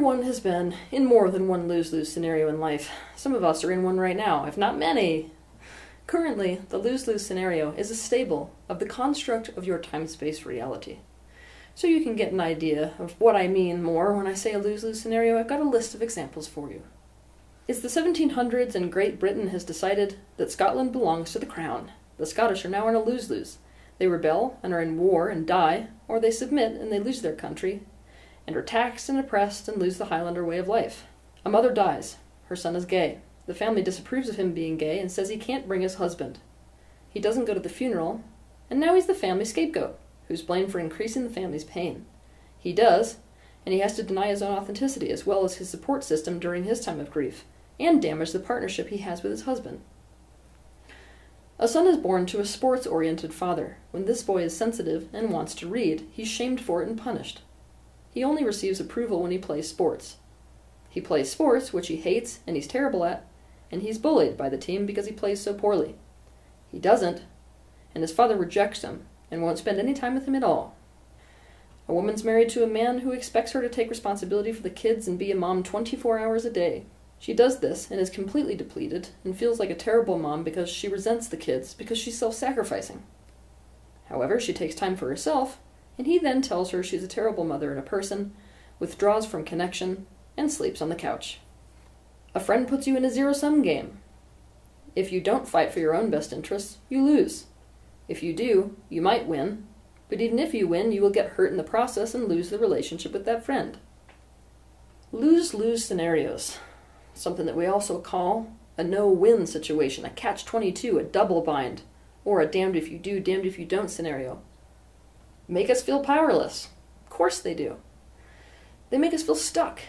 Everyone has been in more than one lose lose scenario in life. Some of us are in one right now, if not many. Currently, the lose lose scenario is a stable of the construct of your time space reality. So you can get an idea of what I mean more when I say a lose lose scenario, I've got a list of examples for you. It's the 1700s and Great Britain has decided that Scotland belongs to the Crown. The Scottish are now in a lose lose. They rebel and are in war and die, or they submit and they lose their country and are taxed and oppressed and lose the Highlander way of life. A mother dies. Her son is gay. The family disapproves of him being gay and says he can't bring his husband. He doesn't go to the funeral, and now he's the family scapegoat, who's blamed for increasing the family's pain. He does, and he has to deny his own authenticity as well as his support system during his time of grief, and damage the partnership he has with his husband. A son is born to a sports oriented father. When this boy is sensitive and wants to read, he's shamed for it and punished. He only receives approval when he plays sports. He plays sports, which he hates and he's terrible at, and he's bullied by the team because he plays so poorly. He doesn't, and his father rejects him and won't spend any time with him at all. A woman's married to a man who expects her to take responsibility for the kids and be a mom 24 hours a day. She does this and is completely depleted and feels like a terrible mom because she resents the kids because she's self sacrificing. However, she takes time for herself and he then tells her she's a terrible mother and a person, withdraws from connection, and sleeps on the couch. A friend puts you in a zero sum game. If you don't fight for your own best interests, you lose. If you do, you might win, but even if you win, you will get hurt in the process and lose the relationship with that friend. Lose lose scenarios, something that we also call a no win situation, a catch 22, a double bind, or a damned if you do, damned if you don't scenario make us feel powerless. Of course they do. They make us feel stuck.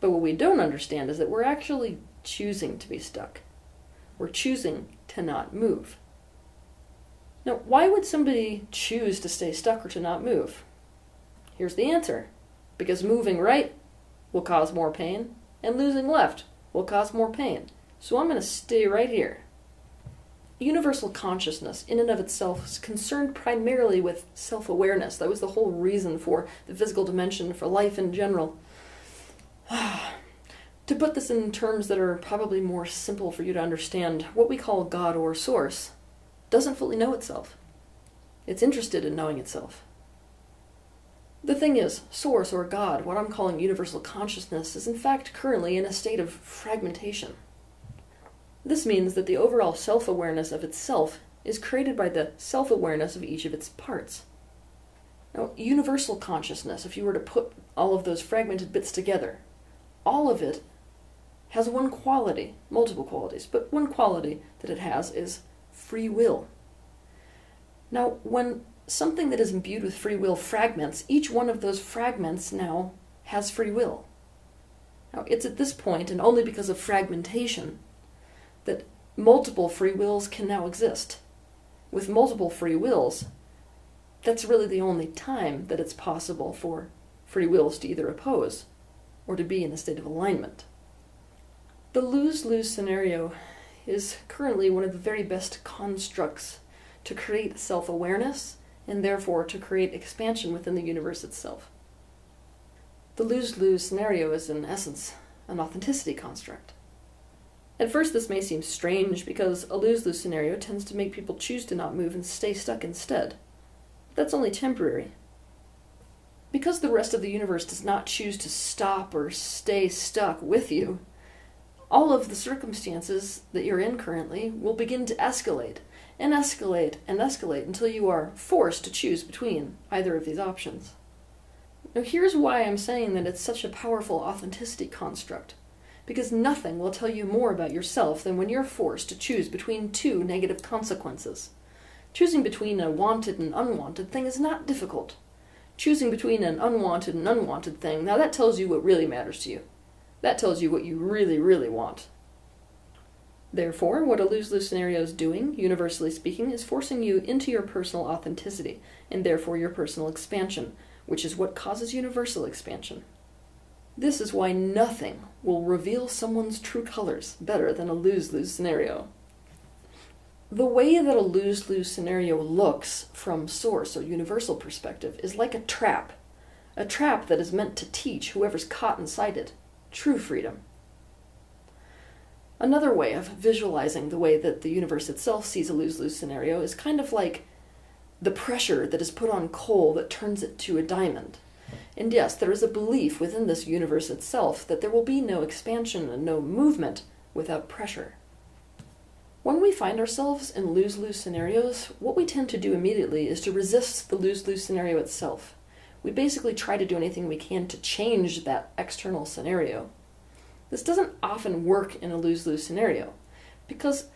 But what we don't understand is that we're actually choosing to be stuck. We're choosing to not move. Now, why would somebody choose to stay stuck or to not move? Here's the answer because moving right will cause more pain, and losing left will cause more pain. So I'm going to stay right here universal consciousness in and of itself is concerned primarily with self-awareness. That was the whole reason for the physical dimension for life in general. To put this in terms that are probably more simple for you to understand what we call god or source doesn't fully know itself. It's interested in knowing itself. The thing is source or god what i'm calling universal consciousness is in fact currently in a state of fragmentation this means that the overall self awareness of itself is created by the self awareness of each of its parts. Now, universal consciousness, if you were to put all of those fragmented bits together, all of it has one quality, multiple qualities, but one quality that it has is free will. Now, when something that is imbued with free will fragments, each one of those fragments now has free will. Now, it's at this point, and only because of fragmentation, that multiple free wills can now exist. With multiple free wills, that's really the only time that it's possible for free wills to either oppose or to be in a state of alignment. The lose lose scenario is currently one of the very best constructs to create self awareness and therefore to create expansion within the universe itself. The lose lose scenario is, in essence, an authenticity construct. At first, this may seem strange because a lose lose scenario tends to make people choose to not move and stay stuck instead. But that's only temporary. Because the rest of the universe does not choose to stop or stay stuck with you, all of the circumstances that you're in currently will begin to escalate and escalate and escalate until you are forced to choose between either of these options. Now, here's why I'm saying that it's such a powerful authenticity construct because nothing will tell you more about yourself than when you're forced to choose between two negative consequences. Choosing between a wanted and unwanted thing is not difficult. Choosing between an unwanted and unwanted thing, now that tells you what really matters to you. That tells you what you really, really want. Therefore, what a lose lose scenario is doing, universally speaking, is forcing you into your personal authenticity, and therefore your personal expansion, which is what causes universal expansion. This is why nothing will reveal someone's true colors better than a lose lose scenario. The way that a lose lose scenario looks from source or universal perspective is like a trap. a trap that is meant to teach whoever's caught inside it true freedom. Another way of visualizing the way that the universe itself sees a lose lose scenario is kind of like the pressure that is put on coal that turns it to a diamond. And yes, there is a belief within this universe itself that there will be no expansion and no movement without pressure. When we find ourselves in lose lose scenarios, what we tend to do immediately is to resist the lose lose scenario itself. We basically try to do anything we can to change that external scenario. This doesn't often work in a lose lose scenario because,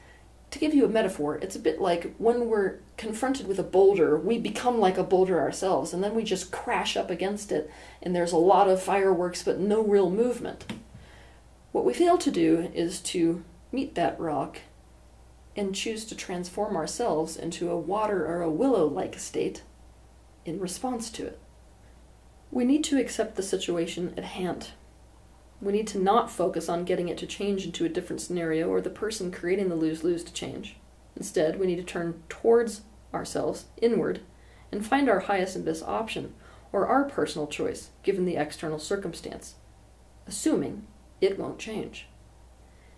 to give you a metaphor, it's a bit like when we're confronted with a boulder, we become like a boulder ourselves and then we just crash up against it and there's a lot of fireworks but no real movement. What we fail to do is to meet that rock and choose to transform ourselves into a water or a willow like state in response to it. We need to accept the situation at hand we need to not focus on getting it to change into a different scenario or the person creating the lose lose to change. Instead, we need to turn towards ourselves, inward, and find our highest and best option, or our personal choice, given the external circumstance, assuming it won't change.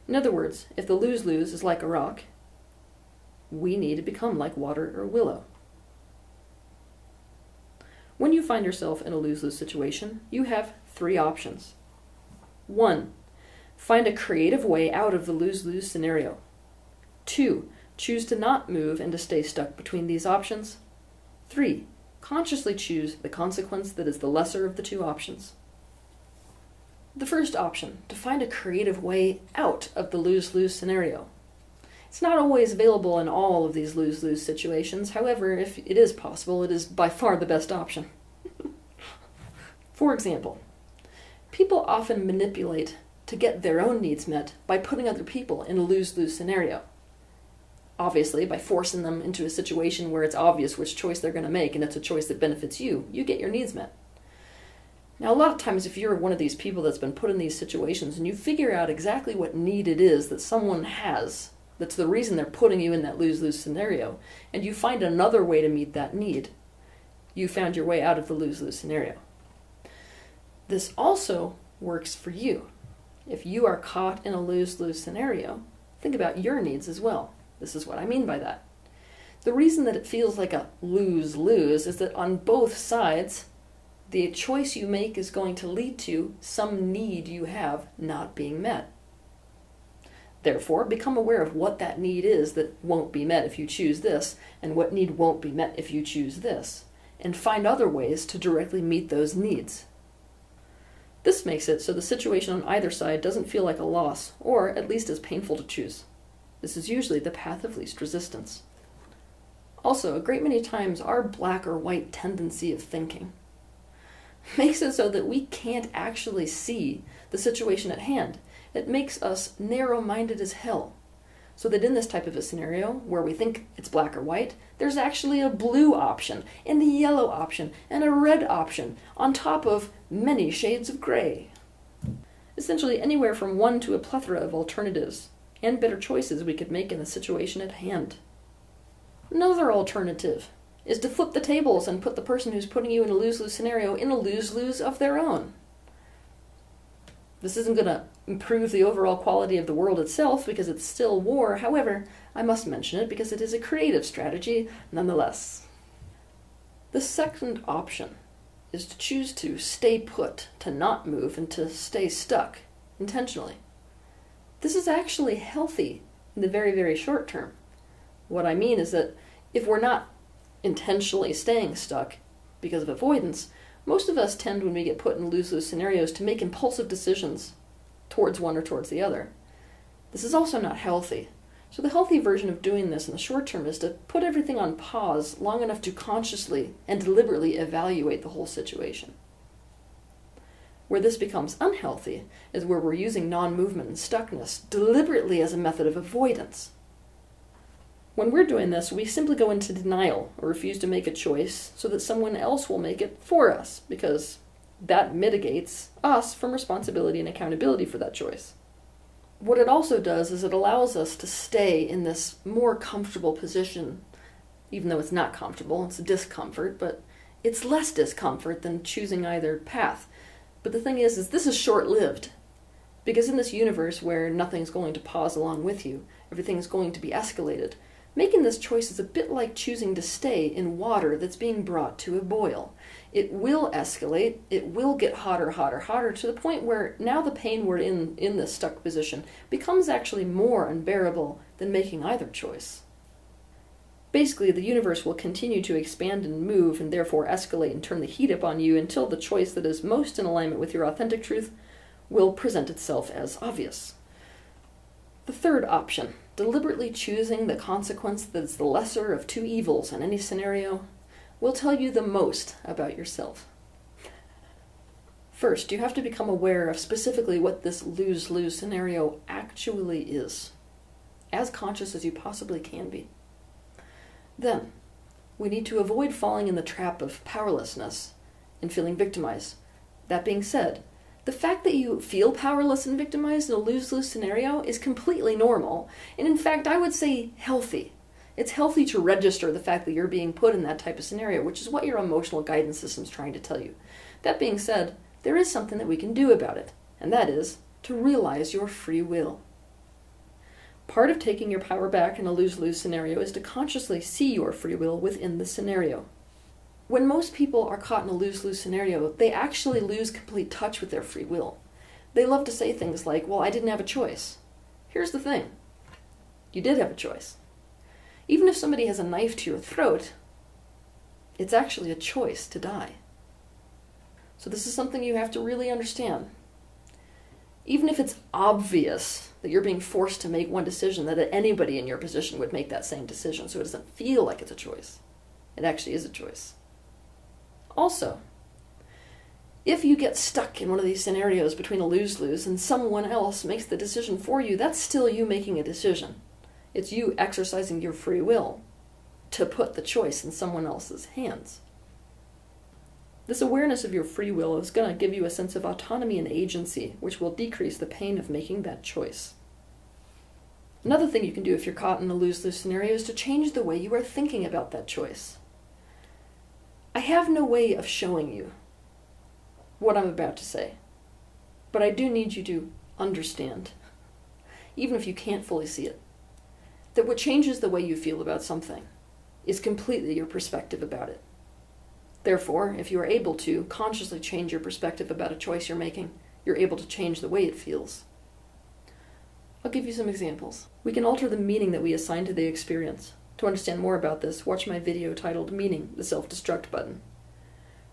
In other words, if the lose lose is like a rock, we need to become like water or willow. When you find yourself in a lose lose situation, you have three options. 1. Find a creative way out of the lose lose scenario. 2. Choose to not move and to stay stuck between these options. 3. Consciously choose the consequence that is the lesser of the two options. The first option, to find a creative way out of the lose lose scenario. It's not always available in all of these lose lose situations, however, if it is possible, it is by far the best option. For example, People often manipulate to get their own needs met by putting other people in a lose lose scenario. Obviously, by forcing them into a situation where it's obvious which choice they're going to make and it's a choice that benefits you, you get your needs met. Now, a lot of times, if you're one of these people that's been put in these situations and you figure out exactly what need it is that someone has, that's the reason they're putting you in that lose lose scenario, and you find another way to meet that need, you found your way out of the lose lose scenario. This also works for you. If you are caught in a lose lose scenario, think about your needs as well. This is what I mean by that. The reason that it feels like a lose lose is that on both sides, the choice you make is going to lead to some need you have not being met. Therefore, become aware of what that need is that won't be met if you choose this, and what need won't be met if you choose this, and find other ways to directly meet those needs. This makes it so the situation on either side doesn't feel like a loss, or at least as painful to choose. This is usually the path of least resistance. Also, a great many times our black or white tendency of thinking makes it so that we can't actually see the situation at hand. It makes us narrow minded as hell. So that in this type of a scenario, where we think it's black or white, there's actually a blue option, and a yellow option, and a red option, on top of many shades of gray. Essentially, anywhere from one to a plethora of alternatives and better choices we could make in the situation at hand. Another alternative is to flip the tables and put the person who's putting you in a lose lose scenario in a lose lose of their own. This isn't going to improve the overall quality of the world itself because it's still war. However, I must mention it because it is a creative strategy nonetheless. The second option is to choose to stay put, to not move, and to stay stuck intentionally. This is actually healthy in the very, very short term. What I mean is that if we're not intentionally staying stuck because of avoidance, most of us tend, when we get put in lose lose scenarios, to make impulsive decisions towards one or towards the other. This is also not healthy. So, the healthy version of doing this in the short term is to put everything on pause long enough to consciously and deliberately evaluate the whole situation. Where this becomes unhealthy is where we're using non movement and stuckness deliberately as a method of avoidance. When we're doing this, we simply go into denial or refuse to make a choice so that someone else will make it for us, because that mitigates us from responsibility and accountability for that choice. What it also does is it allows us to stay in this more comfortable position, even though it's not comfortable, it's a discomfort, but it's less discomfort than choosing either path. But the thing is, is this is short-lived. Because in this universe where nothing's going to pause along with you, everything's going to be escalated, making this choice is a bit like choosing to stay in water that's being brought to a boil. It will escalate, it will get hotter, hotter, hotter, to the point where now the pain we're in in this stuck position becomes actually more unbearable than making either choice. Basically, the universe will continue to expand and move and therefore escalate and turn the heat up on you until the choice that is most in alignment with your authentic truth will present itself as obvious. The third option, deliberately choosing the consequence that is the lesser of two evils in any scenario, will tell you the most about yourself. First, you have to become aware of specifically what this lose lose scenario actually is, as conscious as you possibly can be. Then, we need to avoid falling in the trap of powerlessness and feeling victimized. That being said, the fact that you feel powerless and victimized in a lose lose scenario is completely normal, and in fact, I would say healthy. It's healthy to register the fact that you're being put in that type of scenario, which is what your emotional guidance system is trying to tell you. That being said, there is something that we can do about it, and that is to realize your free will. Part of taking your power back in a lose lose scenario is to consciously see your free will within the scenario. When most people are caught in a lose lose scenario, they actually lose complete touch with their free will. They love to say things like, Well, I didn't have a choice. Here's the thing you did have a choice. Even if somebody has a knife to your throat, it's actually a choice to die. So, this is something you have to really understand even if it's obvious that you're being forced to make one decision, that anybody in your position would make that same decision, so it doesn't feel like it's a choice. It actually is a choice. Also, if you get stuck in one of these scenarios between a lose lose and someone else makes the decision for you, that's still you making a decision. It's you exercising your free will to put the choice in someone else's hands. This awareness of your free will is going to give you a sense of autonomy and agency, which will decrease the pain of making that choice. Another thing you can do if you're caught in a lose lose scenario is to change the way you are thinking about that choice. I have no way of showing you what I'm about to say, but I do need you to understand, even if you can't fully see it, that what changes the way you feel about something is completely your perspective about it. Therefore, if you are able to consciously change your perspective about a choice you're making, you're able to change the way it feels. I'll give you some examples. We can alter the meaning that we assign to the experience. To understand more about this, watch my video titled Meaning, the Self-Destruct button.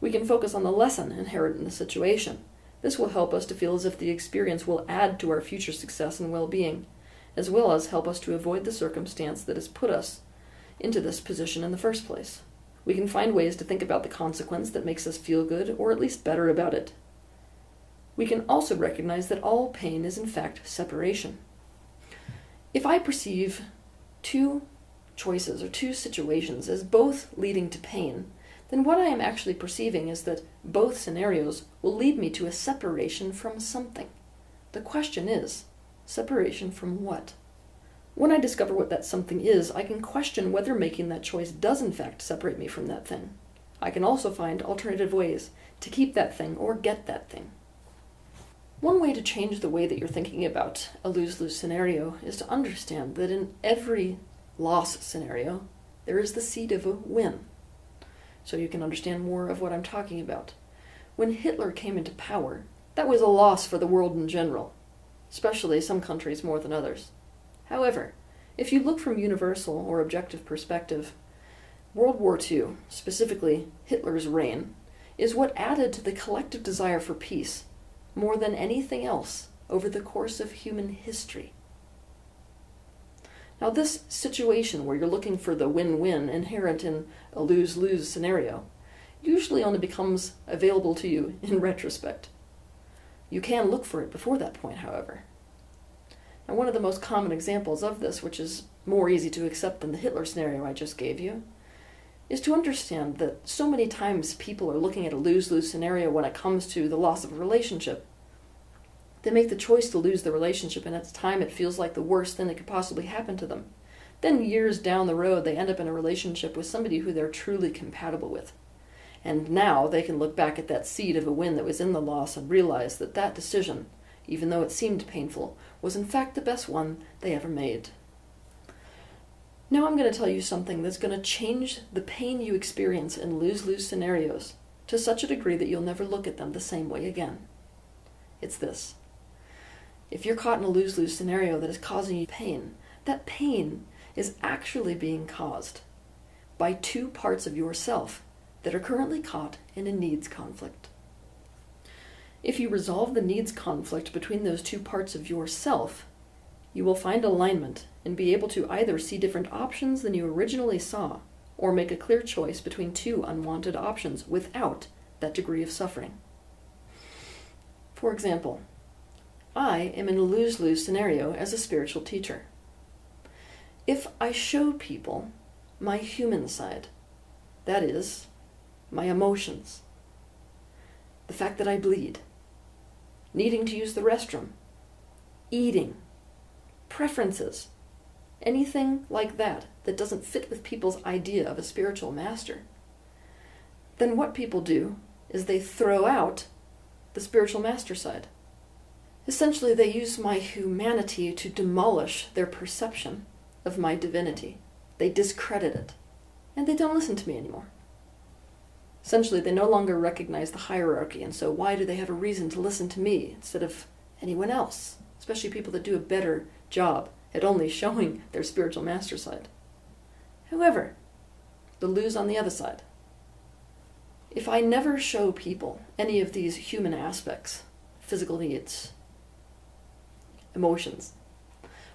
We can focus on the lesson inherent in the situation. This will help us to feel as if the experience will add to our future success and well-being, as well as help us to avoid the circumstance that has put us into this position in the first place. We can find ways to think about the consequence that makes us feel good, or at least better about it. We can also recognize that all pain is in fact separation. If I perceive two choices or two situations as both leading to pain, then what I am actually perceiving is that both scenarios will lead me to a separation from something. The question is, separation from what? When I discover what that something is, I can question whether making that choice does in fact separate me from that thing. I can also find alternative ways to keep that thing or get that thing. One way to change the way that you're thinking about a lose lose scenario is to understand that in every loss scenario, there is the seed of a win. So you can understand more of what I'm talking about. When Hitler came into power, that was a loss for the world in general, especially some countries more than others. However, if you look from universal or objective perspective, World War II, specifically Hitler's reign, is what added to the collective desire for peace more than anything else over the course of human history. Now, this situation where you're looking for the win win inherent in a lose lose scenario usually only becomes available to you in retrospect. You can look for it before that point, however. Now, one of the most common examples of this, which is more easy to accept than the Hitler scenario I just gave you, is to understand that so many times people are looking at a lose lose scenario when it comes to the loss of a relationship. They make the choice to lose the relationship, and at the time it feels like the worst thing that could possibly happen to them. Then, years down the road, they end up in a relationship with somebody who they're truly compatible with. And now they can look back at that seed of a win that was in the loss and realize that that decision, even though it seemed painful, was in fact the best one they ever made. Now I'm going to tell you something that's going to change the pain you experience in lose lose scenarios to such a degree that you'll never look at them the same way again. It's this. If you're caught in a lose lose scenario that is causing you pain, that pain is actually being caused by two parts of yourself that are currently caught in a needs conflict. If you resolve the needs conflict between those two parts of yourself, you will find alignment and be able to either see different options than you originally saw or make a clear choice between two unwanted options without that degree of suffering. For example, I am in a lose lose scenario as a spiritual teacher. If I show people my human side, that is, my emotions, the fact that I bleed, needing to use the restroom, eating, preferences, anything like that that doesn't fit with people's idea of a spiritual master, then what people do is they throw out the spiritual master side. Essentially, they use my humanity to demolish their perception of my divinity. They discredit it, and they don't listen to me anymore. Essentially, they no longer recognize the hierarchy, and so why do they have a reason to listen to me instead of anyone else? Especially people that do a better job at only showing their spiritual master side. However, the lose on the other side. If I never show people any of these human aspects, physical needs, emotions,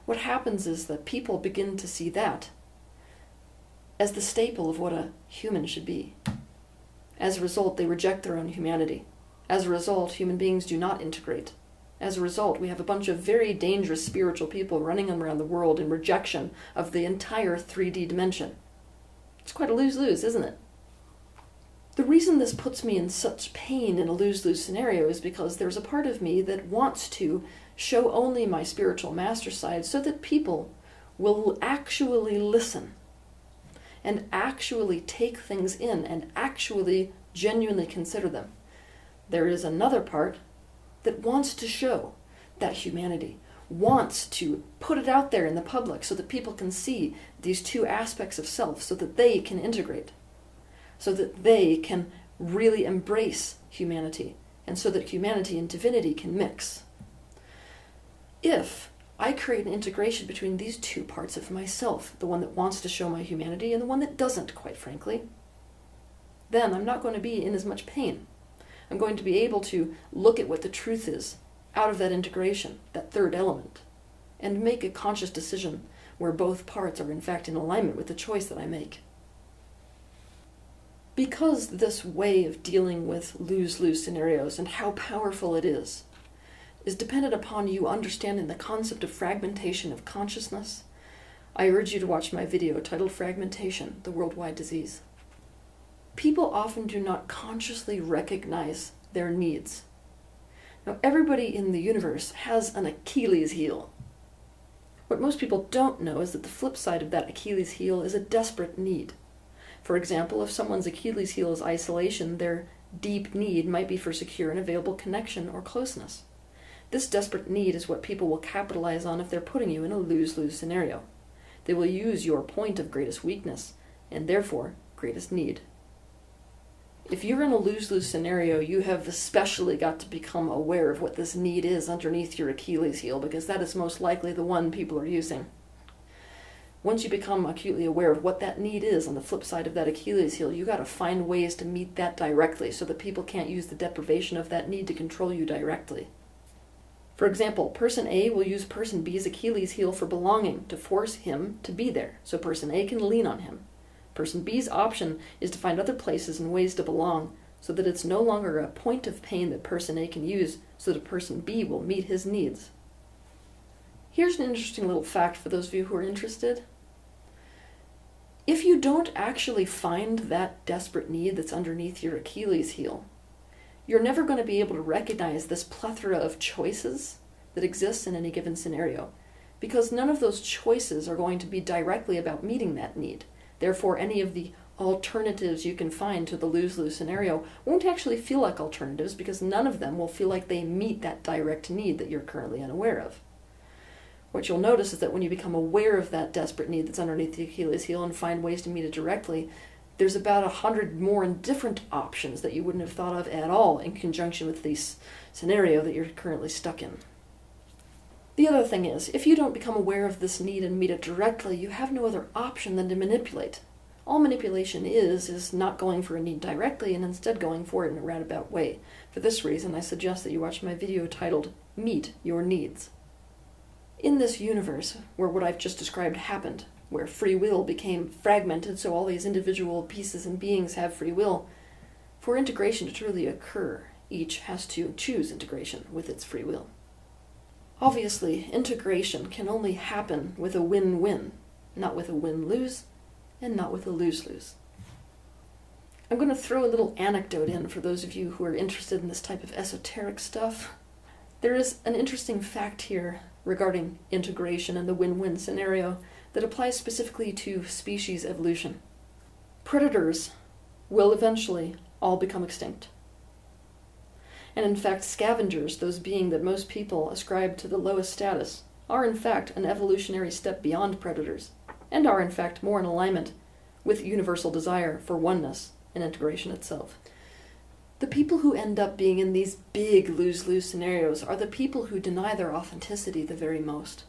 what happens is that people begin to see that as the staple of what a human should be. As a result, they reject their own humanity. As a result, human beings do not integrate. As a result, we have a bunch of very dangerous spiritual people running around the world in rejection of the entire 3D dimension. It's quite a lose lose, isn't it? The reason this puts me in such pain in a lose lose scenario is because there's a part of me that wants to show only my spiritual master side so that people will actually listen and actually take things in and actually genuinely consider them. There is another part that wants to show that humanity, wants to put it out there in the public so that people can see these two aspects of self, so that they can integrate, so that they can really embrace humanity, and so that humanity and divinity can mix. If I create an integration between these two parts of myself, the one that wants to show my humanity and the one that doesn't, quite frankly. Then I'm not going to be in as much pain. I'm going to be able to look at what the truth is out of that integration, that third element, and make a conscious decision where both parts are in fact in alignment with the choice that I make. Because this way of dealing with lose lose scenarios and how powerful it is, is dependent upon you understanding the concept of fragmentation of consciousness, I urge you to watch my video titled Fragmentation, the Worldwide Disease. People often do not consciously recognize their needs. Now, everybody in the universe has an Achilles heel. What most people don't know is that the flip side of that Achilles heel is a desperate need. For example, if someone's Achilles heel is isolation, their deep need might be for secure and available connection or closeness. This desperate need is what people will capitalize on if they're putting you in a lose lose scenario. They will use your point of greatest weakness, and therefore greatest need. If you're in a lose lose scenario, you have especially got to become aware of what this need is underneath your Achilles heel, because that is most likely the one people are using. Once you become acutely aware of what that need is on the flip side of that Achilles heel, you got to find ways to meet that directly so that people can't use the deprivation of that need to control you directly. For example, person A will use person B's Achilles heel for belonging to force him to be there, so person A can lean on him. Person B's option is to find other places and ways to belong, so that it's no longer a point of pain that person A can use so that person B will meet his needs. Here's an interesting little fact for those of you who are interested. If you don't actually find that desperate need that's underneath your Achilles heel, you're never going to be able to recognize this plethora of choices that exists in any given scenario because none of those choices are going to be directly about meeting that need. Therefore, any of the alternatives you can find to the lose lose scenario won't actually feel like alternatives because none of them will feel like they meet that direct need that you're currently unaware of. What you'll notice is that when you become aware of that desperate need that's underneath the Achilles heel and find ways to meet it directly, there's about a hundred more and different options that you wouldn't have thought of at all in conjunction with this scenario that you're currently stuck in. The other thing is, if you don't become aware of this need and meet it directly, you have no other option than to manipulate. All manipulation is, is not going for a need directly and instead going for it in a roundabout way. For this reason, I suggest that you watch my video titled Meet Your Needs. In this universe, where what I've just described happened, where free will became fragmented so all these individual pieces and beings have free will, for integration to truly occur, each has to choose integration with its free will. Obviously, integration can only happen with a win win, not with a win lose, and not with a lose lose. I'm going to throw a little anecdote in for those of you who are interested in this type of esoteric stuff. There is an interesting fact here regarding integration and the win win scenario that applies specifically to species evolution. Predators will eventually all become extinct. And in fact, scavengers, those being that most people ascribe to the lowest status, are in fact an evolutionary step beyond predators, and are in fact more in alignment with universal desire for oneness and integration itself. The people who end up being in these big lose lose scenarios are the people who deny their authenticity the very most.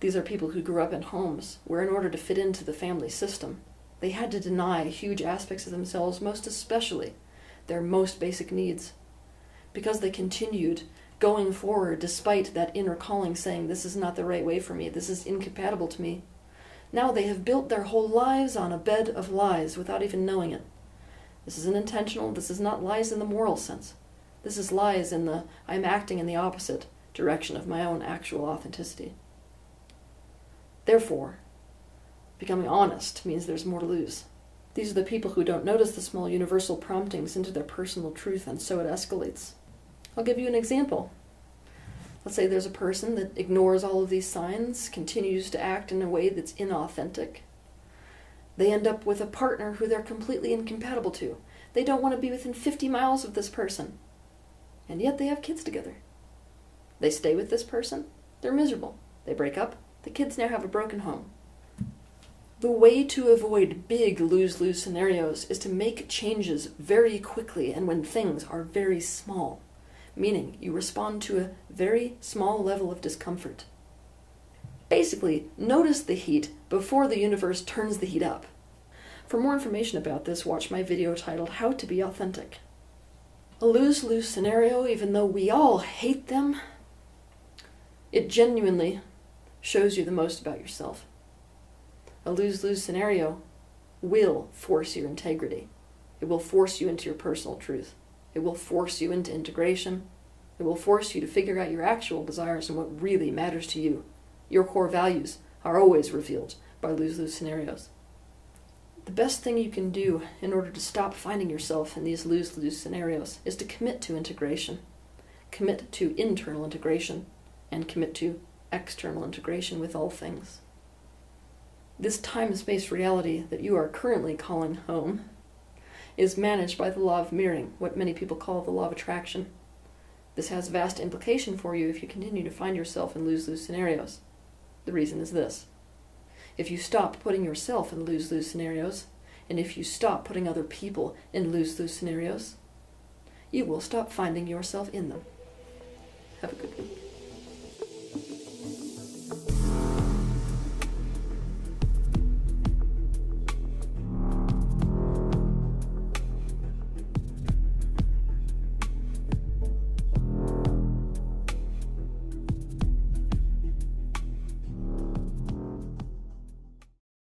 These are people who grew up in homes where, in order to fit into the family system, they had to deny huge aspects of themselves, most especially their most basic needs. Because they continued going forward despite that inner calling saying, This is not the right way for me, this is incompatible to me. Now they have built their whole lives on a bed of lies without even knowing it. This isn't intentional, this is not lies in the moral sense. This is lies in the I'm acting in the opposite direction of my own actual authenticity. Therefore, becoming honest means there's more to lose. These are the people who don't notice the small universal promptings into their personal truth, and so it escalates. I'll give you an example. Let's say there's a person that ignores all of these signs, continues to act in a way that's inauthentic. They end up with a partner who they're completely incompatible to. They don't want to be within 50 miles of this person. And yet they have kids together. They stay with this person, they're miserable. They break up, the kids now have a broken home. The way to avoid big lose lose scenarios is to make changes very quickly and when things are very small, meaning you respond to a very small level of discomfort. Basically, notice the heat before the universe turns the heat up. For more information about this, watch my video titled How to Be Authentic. A lose lose scenario, even though we all hate them, it genuinely shows you the most about yourself a lose lose scenario will force your integrity. It will force you into your personal truth. It will force you into integration. It will force you to figure out your actual desires and what really matters to you. Your core values are always revealed by lose lose scenarios. The best thing you can do in order to stop finding yourself in these lose lose scenarios is to commit to integration, commit to internal integration, and commit to external integration with all things. This time space reality that you are currently calling home is managed by the law of mirroring, what many people call the law of attraction. This has vast implication for you if you continue to find yourself in lose lose scenarios. The reason is this if you stop putting yourself in lose lose scenarios, and if you stop putting other people in lose lose scenarios, you will stop finding yourself in them. Have a good week.